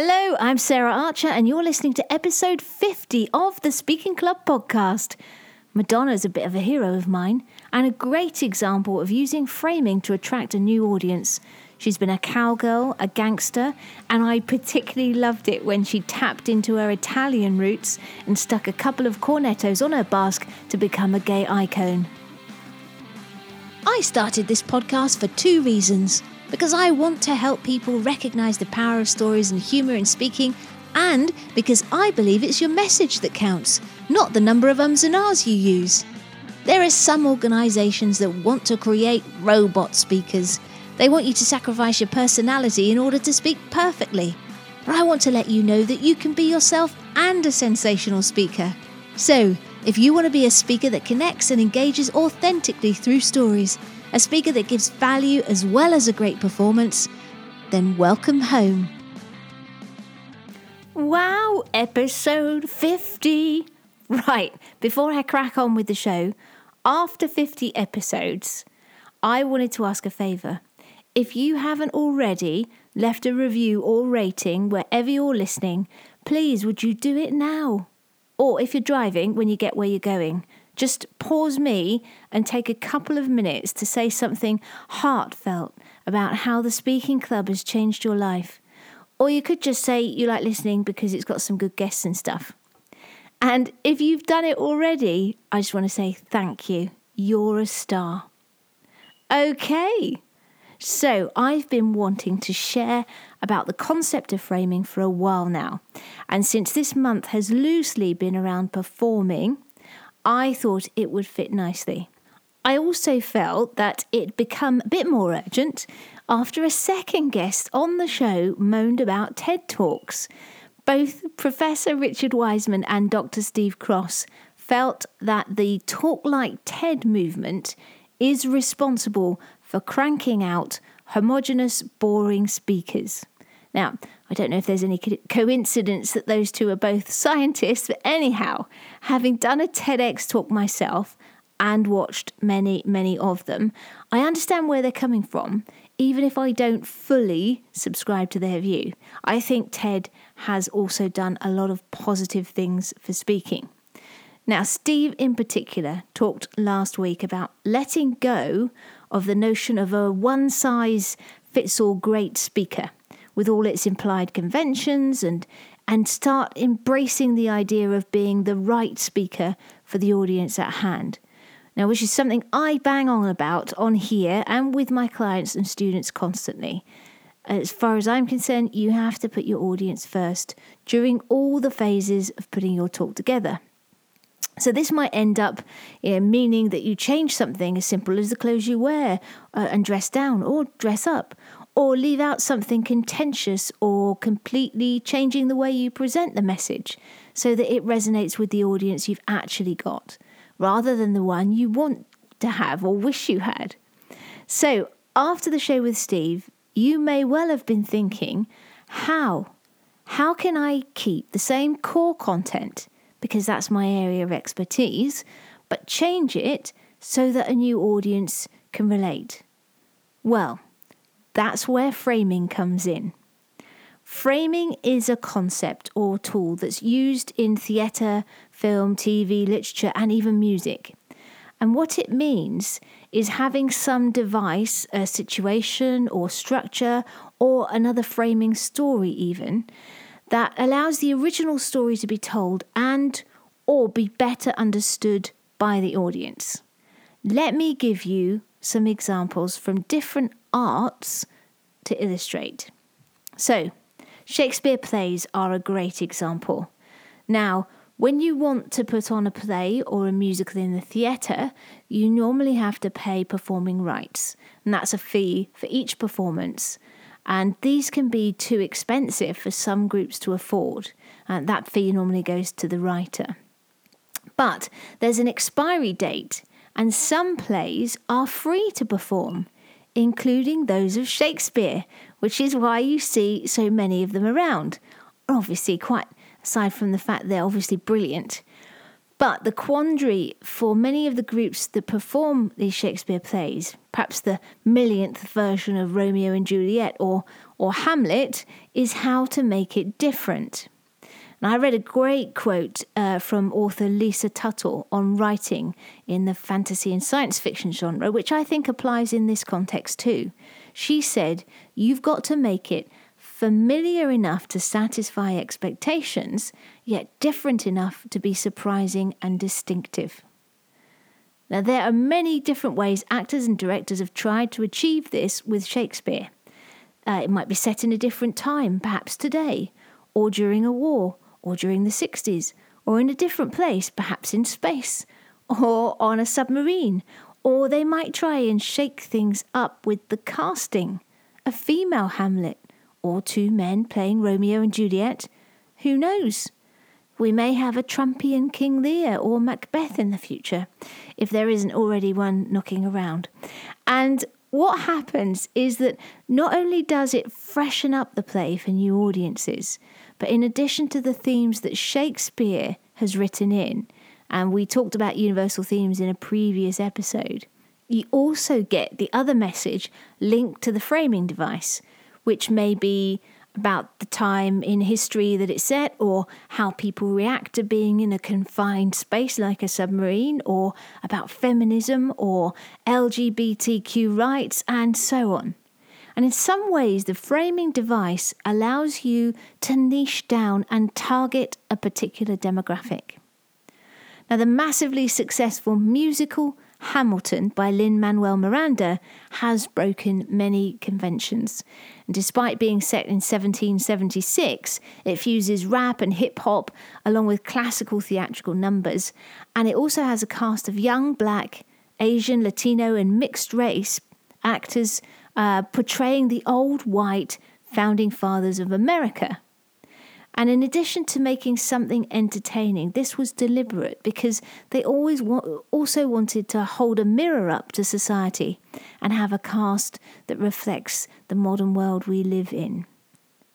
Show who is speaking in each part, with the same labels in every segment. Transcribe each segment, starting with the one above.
Speaker 1: Hello, I'm Sarah Archer, and you're listening to episode 50 of the Speaking Club podcast. Madonna's a bit of a hero of mine and a great example of using framing to attract a new audience. She's been a cowgirl, a gangster, and I particularly loved it when she tapped into her Italian roots and stuck a couple of cornettos on her basque to become a gay icon. I started this podcast for two reasons because I want to help people recognize the power of stories and humor in speaking, and because I believe it's your message that counts, not the number of ums and ahs you use. There are some organisations that want to create robot speakers. They want you to sacrifice your personality in order to speak perfectly. But I want to let you know that you can be yourself and a sensational speaker. So, if you want to be a speaker that connects and engages authentically through stories, a speaker that gives value as well as a great performance, then welcome home. Wow, episode 50! Right, before I crack on with the show, after 50 episodes, I wanted to ask a favour. If you haven't already left a review or rating wherever you're listening, please would you do it now? Or if you're driving when you get where you're going, just pause me and take a couple of minutes to say something heartfelt about how the Speaking Club has changed your life. Or you could just say you like listening because it's got some good guests and stuff. And if you've done it already, I just want to say thank you. You're a star. Okay. So, I've been wanting to share about the concept of framing for a while now. And since this month has loosely been around performing, I thought it would fit nicely. I also felt that it'd become a bit more urgent after a second guest on the show moaned about TED Talks. Both Professor Richard Wiseman and Dr. Steve Cross felt that the Talk Like TED movement is responsible for cranking out homogenous, boring speakers. Now, I don't know if there's any coincidence that those two are both scientists, but anyhow, having done a TEDx talk myself and watched many, many of them, I understand where they're coming from, even if I don't fully subscribe to their view. I think TED has also done a lot of positive things for speaking. Now, Steve in particular talked last week about letting go of the notion of a one size fits all great speaker with all its implied conventions and and start embracing the idea of being the right speaker for the audience at hand. Now, which is something I bang on about on here and with my clients and students constantly. As far as I'm concerned, you have to put your audience first during all the phases of putting your talk together. So, this might end up you know, meaning that you change something as simple as the clothes you wear uh, and dress down or dress up, or leave out something contentious or completely changing the way you present the message so that it resonates with the audience you've actually got rather than the one you want to have or wish you had. So, after the show with Steve, you may well have been thinking, how? How can I keep the same core content, because that's my area of expertise, but change it so that a new audience can relate? Well, that's where framing comes in. Framing is a concept or tool that's used in theatre, film, TV, literature, and even music. And what it means is having some device, a situation or structure, or another framing story, even, that allows the original story to be told and or be better understood by the audience. Let me give you some examples from different arts to illustrate. So, Shakespeare plays are a great example. Now, when you want to put on a play or a musical in the theatre, you normally have to pay performing rights, and that's a fee for each performance. And these can be too expensive for some groups to afford, and that fee normally goes to the writer. But there's an expiry date, and some plays are free to perform including those of Shakespeare, which is why you see so many of them around. Obviously, quite aside from the fact they're obviously brilliant. But the quandary for many of the groups that perform these Shakespeare plays, perhaps the millionth version of Romeo and Juliet or, or Hamlet, is how to make it different. And I read a great quote uh, from author Lisa Tuttle on writing in the fantasy and science fiction genre, which I think applies in this context too. She said, You've got to make it familiar enough to satisfy expectations, yet different enough to be surprising and distinctive. Now, there are many different ways actors and directors have tried to achieve this with Shakespeare. Uh, it might be set in a different time, perhaps today, or during a war, or during the 60s, or in a different place, perhaps in space, or on a submarine, or they might try and shake things up with the casting. A female Hamlet, or two men playing Romeo and Juliet. Who knows? We may have a Trumpian King Lear or Macbeth in the future, if there isn't already one knocking around. And what happens is that not only does it freshen up the play for new audiences, but in addition to the themes that Shakespeare has written in, and we talked about universal themes in a previous episode, you also get the other message linked to the framing device which may be about the time in history that it's set or how people react to being in a confined space like a submarine or about feminism or LGBTQ rights and so on. And in some ways, the framing device allows you to niche down and target a particular demographic. Now, the massively successful musical Hamilton by Lin Manuel Miranda has broken many conventions. And despite being set in 1776, it fuses rap and hip hop along with classical theatrical numbers. And it also has a cast of young black, Asian, Latino, and mixed race actors uh, portraying the old white founding fathers of America. And in addition to making something entertaining, this was deliberate because they always wa- also wanted to hold a mirror up to society and have a cast that reflects the modern world we live in.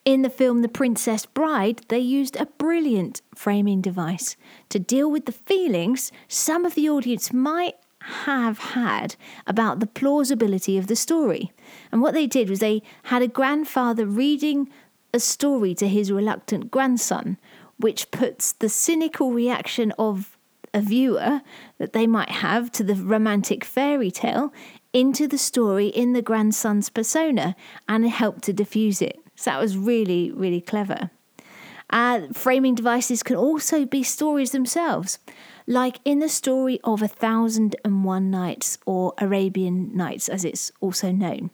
Speaker 1: In the film The Princess Bride, they used a brilliant framing device to deal with the feelings some of the audience might have had about the plausibility of the story. And what they did was they had a grandfather reading a story to his reluctant grandson, which puts the cynical reaction of a viewer that they might have to the romantic fairy tale into the story in the grandson's persona and it helped to diffuse it. So that was really, really clever. Uh, framing devices can also be stories themselves, like in the story of A Thousand and One Nights or Arabian Nights, as it's also known.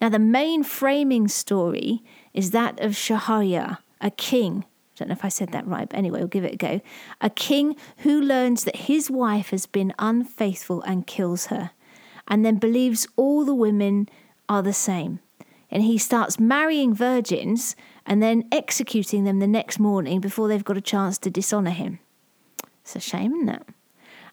Speaker 1: Now, the main framing story is that of Shahryar, a king. I don't know if I said that right, but anyway, we'll give it a go. A king who learns that his wife has been unfaithful and kills her, and then believes all the women are the same. And he starts marrying virgins and then executing them the next morning before they've got a chance to dishonour him. It's a shame, isn't it?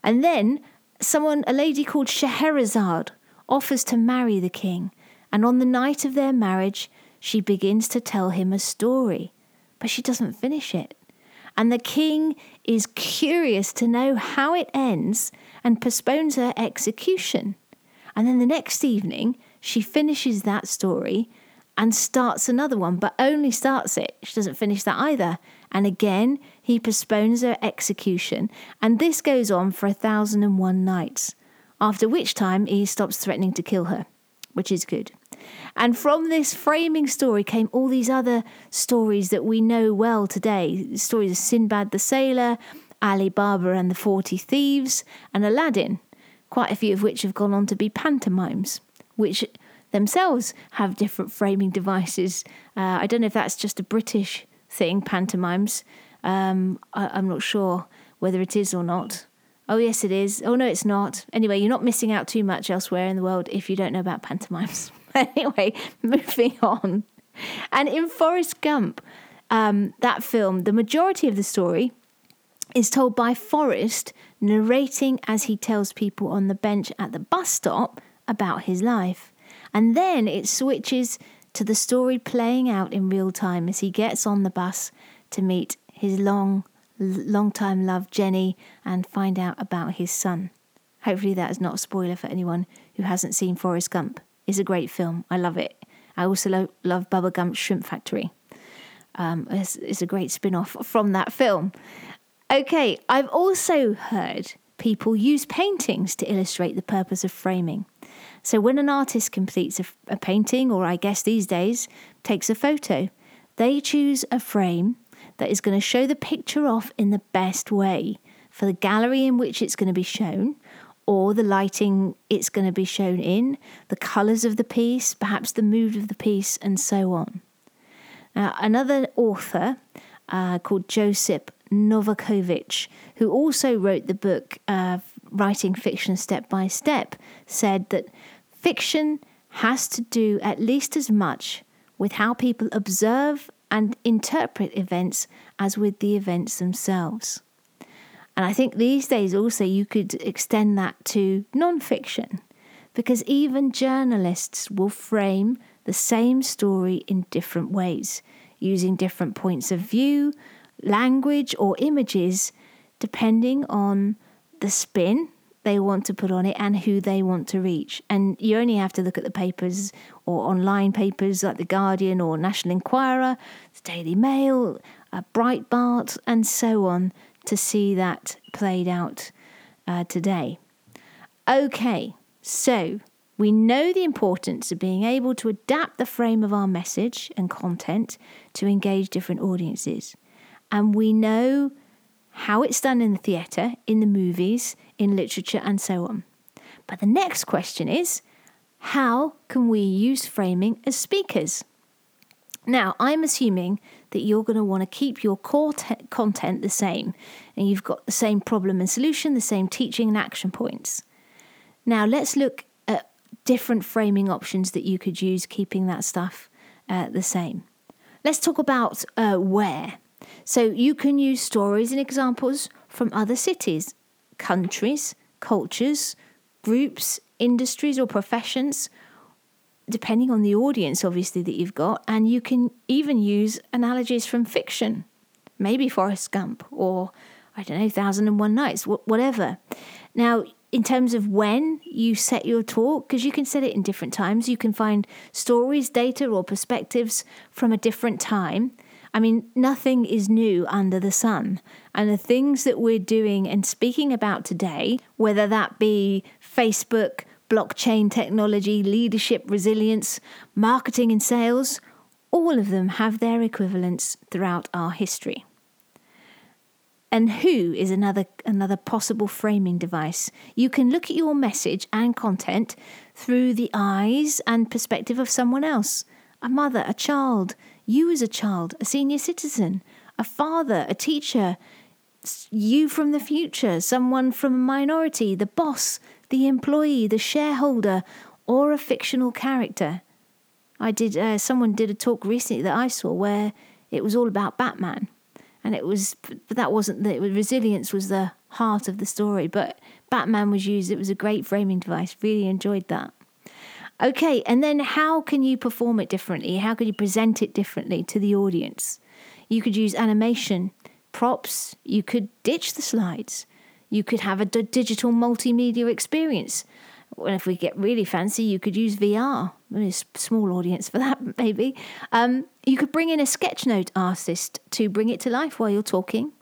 Speaker 1: And then someone, a lady called Scheherazade, offers to marry the king. And on the night of their marriage, she begins to tell him a story, but she doesn't finish it. And the king is curious to know how it ends and postpones her execution. And then the next evening, she finishes that story and starts another one, but only starts it. She doesn't finish that either. And again, he postpones her execution. And this goes on for a thousand and one nights, after which time he stops threatening to kill her, which is good. And from this framing story came all these other stories that we know well today stories of Sinbad the Sailor, Ali Baba and the Forty Thieves, and Aladdin, quite a few of which have gone on to be pantomimes, which themselves have different framing devices. Uh, I don't know if that's just a British thing, pantomimes. Um, I, I'm not sure whether it is or not. Oh, yes, it is. Oh, no, it's not. Anyway, you're not missing out too much elsewhere in the world if you don't know about pantomimes. anyway, moving on. And in Forrest Gump, um, that film, the majority of the story is told by Forrest narrating as he tells people on the bench at the bus stop about his life. And then it switches to the story playing out in real time as he gets on the bus to meet his long long time love Jenny and find out about his son. Hopefully, that is not a spoiler for anyone who hasn't seen Forrest Gump. It's a great film. I love it. I also lo- love Bubba Gump's Shrimp Factory. Um, it's, it's a great spin off from that film. Okay, I've also heard people use paintings to illustrate the purpose of framing. So when an artist completes a, a painting, or I guess these days takes a photo, they choose a frame that is going to show the picture off in the best way for the gallery in which it's going to be shown, or the lighting it's going to be shown in, the colours of the piece, perhaps the mood of the piece, and so on. Now, another author uh, called Joseph Novakovich, who also wrote the book uh, Writing Fiction Step by Step, said that fiction has to do at least as much with how people observe and interpret events as with the events themselves. And I think these days also you could extend that to non fiction, because even journalists will frame the same story in different ways, using different points of view, language, or images, depending on the spin they want to put on it and who they want to reach. And you only have to look at the papers or online papers like The Guardian or National Enquirer, the Daily Mail, uh, Breitbart, and so on to see that played out uh, today. Okay, so we know the importance of being able to adapt the frame of our message and content to engage different audiences. And we know how it's done in the theatre, in the movies, in literature, and so on. But the next question is how can we use framing as speakers? Now, I'm assuming that you're going to want to keep your core te- content the same, and you've got the same problem and solution, the same teaching and action points. Now, let's look at different framing options that you could use, keeping that stuff uh, the same. Let's talk about uh, where. So you can use stories and examples from other cities, countries, cultures, groups, industries, or professions, depending on the audience, obviously, that you've got. And you can even use analogies from fiction, maybe Forrest Gump or, I don't know, Thousand and One Nights, whatever. Now, in terms of when you set your talk, because you can set it in different times, you can find stories, data, or perspectives from a different time I mean, nothing is new under the sun. And the things that we're doing and speaking about today, whether that be Facebook, blockchain technology, leadership, resilience, marketing, and sales, all of them have their equivalents throughout our history. And who is another another possible framing device. You can look at your message and content through the eyes and perspective of someone else, a mother, a child, you as a child, a senior citizen, a father, a teacher, you from the future, someone from a minority, the boss, the employee, the shareholder, or a fictional character. I did. Uh, someone did a talk recently that I saw where it was all about Batman, and it was. But that wasn't the resilience was the heart of the story. But Batman was used. It was a great framing device. Really enjoyed that. Okay, and then how can you perform it differently? How can you present it differently to the audience? You could use animation, props, you could ditch the slides, you could have a d- digital multimedia experience. Well, if we get really fancy, you could use VR. a small audience for that, maybe. Um, you could bring in a sketchnote artist to bring it to life while you're talking.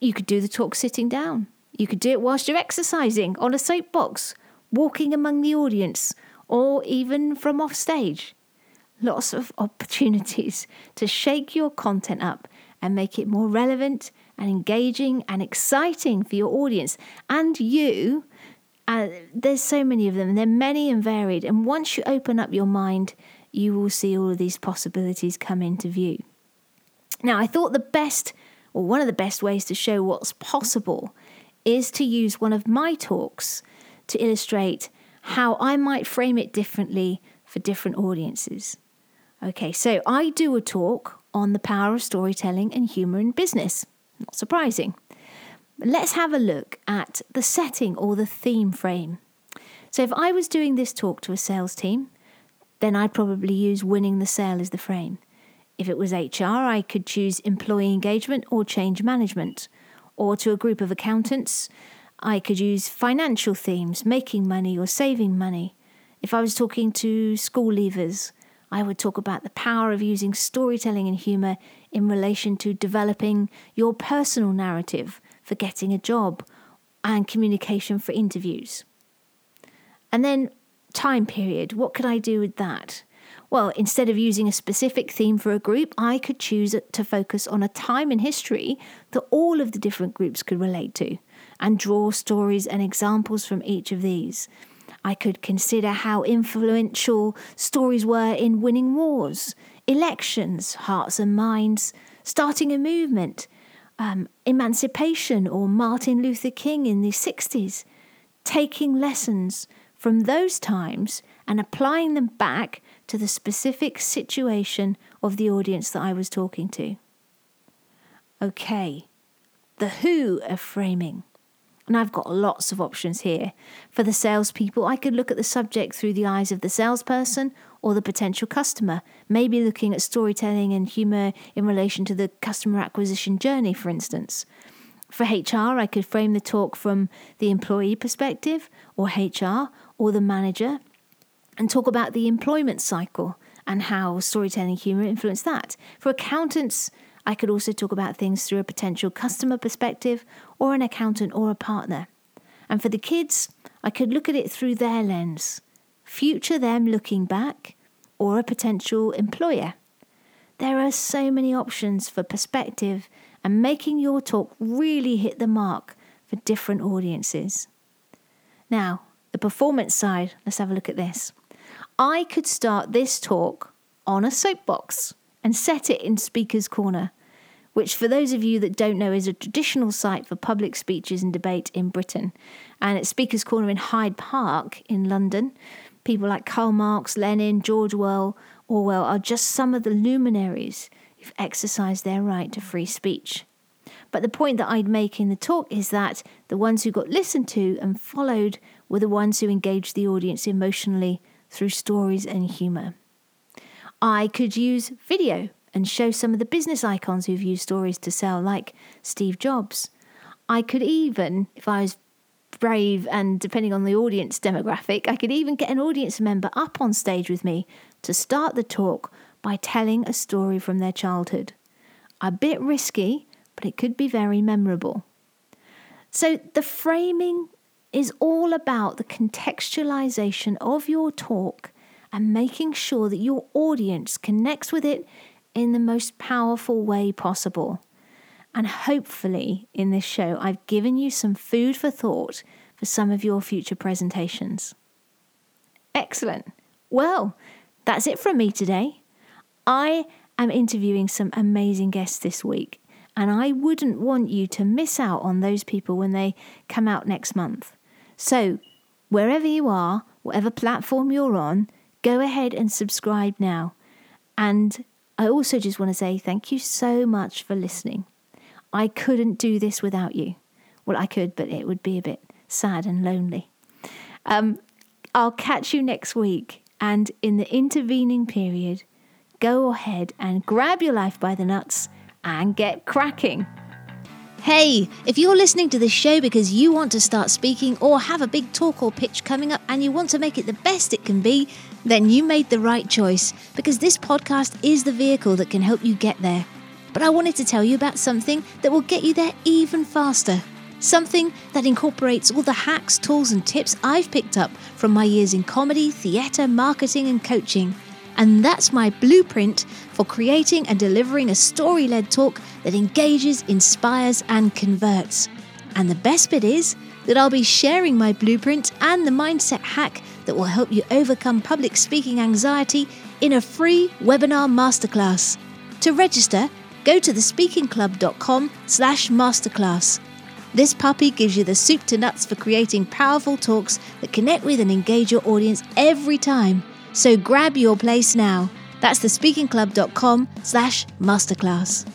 Speaker 1: You could do the talk sitting down. You could do it whilst you're exercising on a soapbox, walking among the audience, or even from off stage. Lots of opportunities to shake your content up and make it more relevant and engaging and exciting for your audience and you. Uh, there's so many of them, they're many and varied. And once you open up your mind, you will see all of these possibilities come into view. Now, I thought the best, or one of the best ways to show what's possible, is to use one of my talks to illustrate how I might frame it differently for different audiences. Okay, so I do a talk on the power of storytelling and humour in business. Not surprising. Let's have a look at the setting or the theme frame. So, if I was doing this talk to a sales team, then I'd probably use winning the sale as the frame. If it was HR, I could choose employee engagement or change management. Or to a group of accountants, I could use financial themes, making money or saving money. If I was talking to school leavers, I would talk about the power of using storytelling and humour in relation to developing your personal narrative for getting a job and communication for interviews. And then, time period. What could I do with that? Well, instead of using a specific theme for a group, I could choose to focus on a time in history that all of the different groups could relate to and draw stories and examples from each of these. I could consider how influential stories were in winning wars, elections, hearts and minds, starting a movement, um, emancipation, or Martin Luther King in the 60s, taking lessons from those times and applying them back to the specific situation of the audience that I was talking to. Okay, the who of framing. And I've got lots of options here. For the salespeople, I could look at the subject through the eyes of the salesperson or the potential customer, maybe looking at storytelling and humour in relation to the customer acquisition journey, for instance. For HR, I could frame the talk from the employee perspective, or HR, or the manager, and talk about the employment cycle and how storytelling humour influence that. For accountants, I could also talk about things through a potential customer perspective or an accountant or a partner. And for the kids, I could look at it through their lens, future them looking back, or a potential employer. There are so many options for perspective and making your talk really hit the mark for different audiences. Now, the performance side, let's have a look at this. I could start this talk on a soapbox and set it in Speaker's Corner, which, for those of you that don't know, is a traditional site for public speeches and debate in Britain. And at Speaker's Corner in Hyde Park in London, people like Karl Marx, Lenin, George Orwell, Orwell are just some of the luminaries who've exercised their right to free speech. But the point that I'd make in the talk is that the ones who got listened to and followed were the ones who engaged the audience emotionally through stories and humour. I could use video and show some of the business icons who've used stories to sell, like Steve Jobs. I could even, if I was brave and depending on the audience demographic, I could even get an audience member up on stage with me to start the talk by telling a story from their childhood. A bit risky, but it could be very memorable. So the framing is all about the contextualization of your talk and making sure that your audience connects with it in the most powerful way possible. And hopefully, in this show, I've given you some food for thought for some of your future presentations. Excellent. Well, that's it from me today. I am interviewing some amazing guests this week, and I wouldn't want you to miss out on those people when they come out next month. So, wherever you are, whatever platform you're on, go ahead and subscribe now. And I also just want to say thank you so much for listening. I couldn't do this without you. Well, I could, but it would be a bit sad and lonely. Um, I'll catch you next week. And in the intervening period, go ahead and grab your life by the nuts and get cracking.
Speaker 2: Hey, if you're listening to this show because you want to start speaking or have a big talk or pitch coming up and you want to make it the best it can be, then you made the right choice because this podcast is the vehicle that can help you get there. But I wanted to tell you about something that will get you there even faster. Something that incorporates all the hacks, tools, and tips I've picked up from my years in comedy, theatre, marketing, and coaching. And that's my blueprint for creating and delivering a story led talk that engages, inspires, and converts. And the best bit is that I'll be sharing my blueprint and the mindset hack that will help you overcome public speaking anxiety in a free webinar masterclass. To register, go to thespeakingclub.com slash masterclass. This puppy gives you the soup to nuts for creating powerful talks that connect with and engage your audience every time. So grab your place now. That's thespeakingclub.com slash masterclass.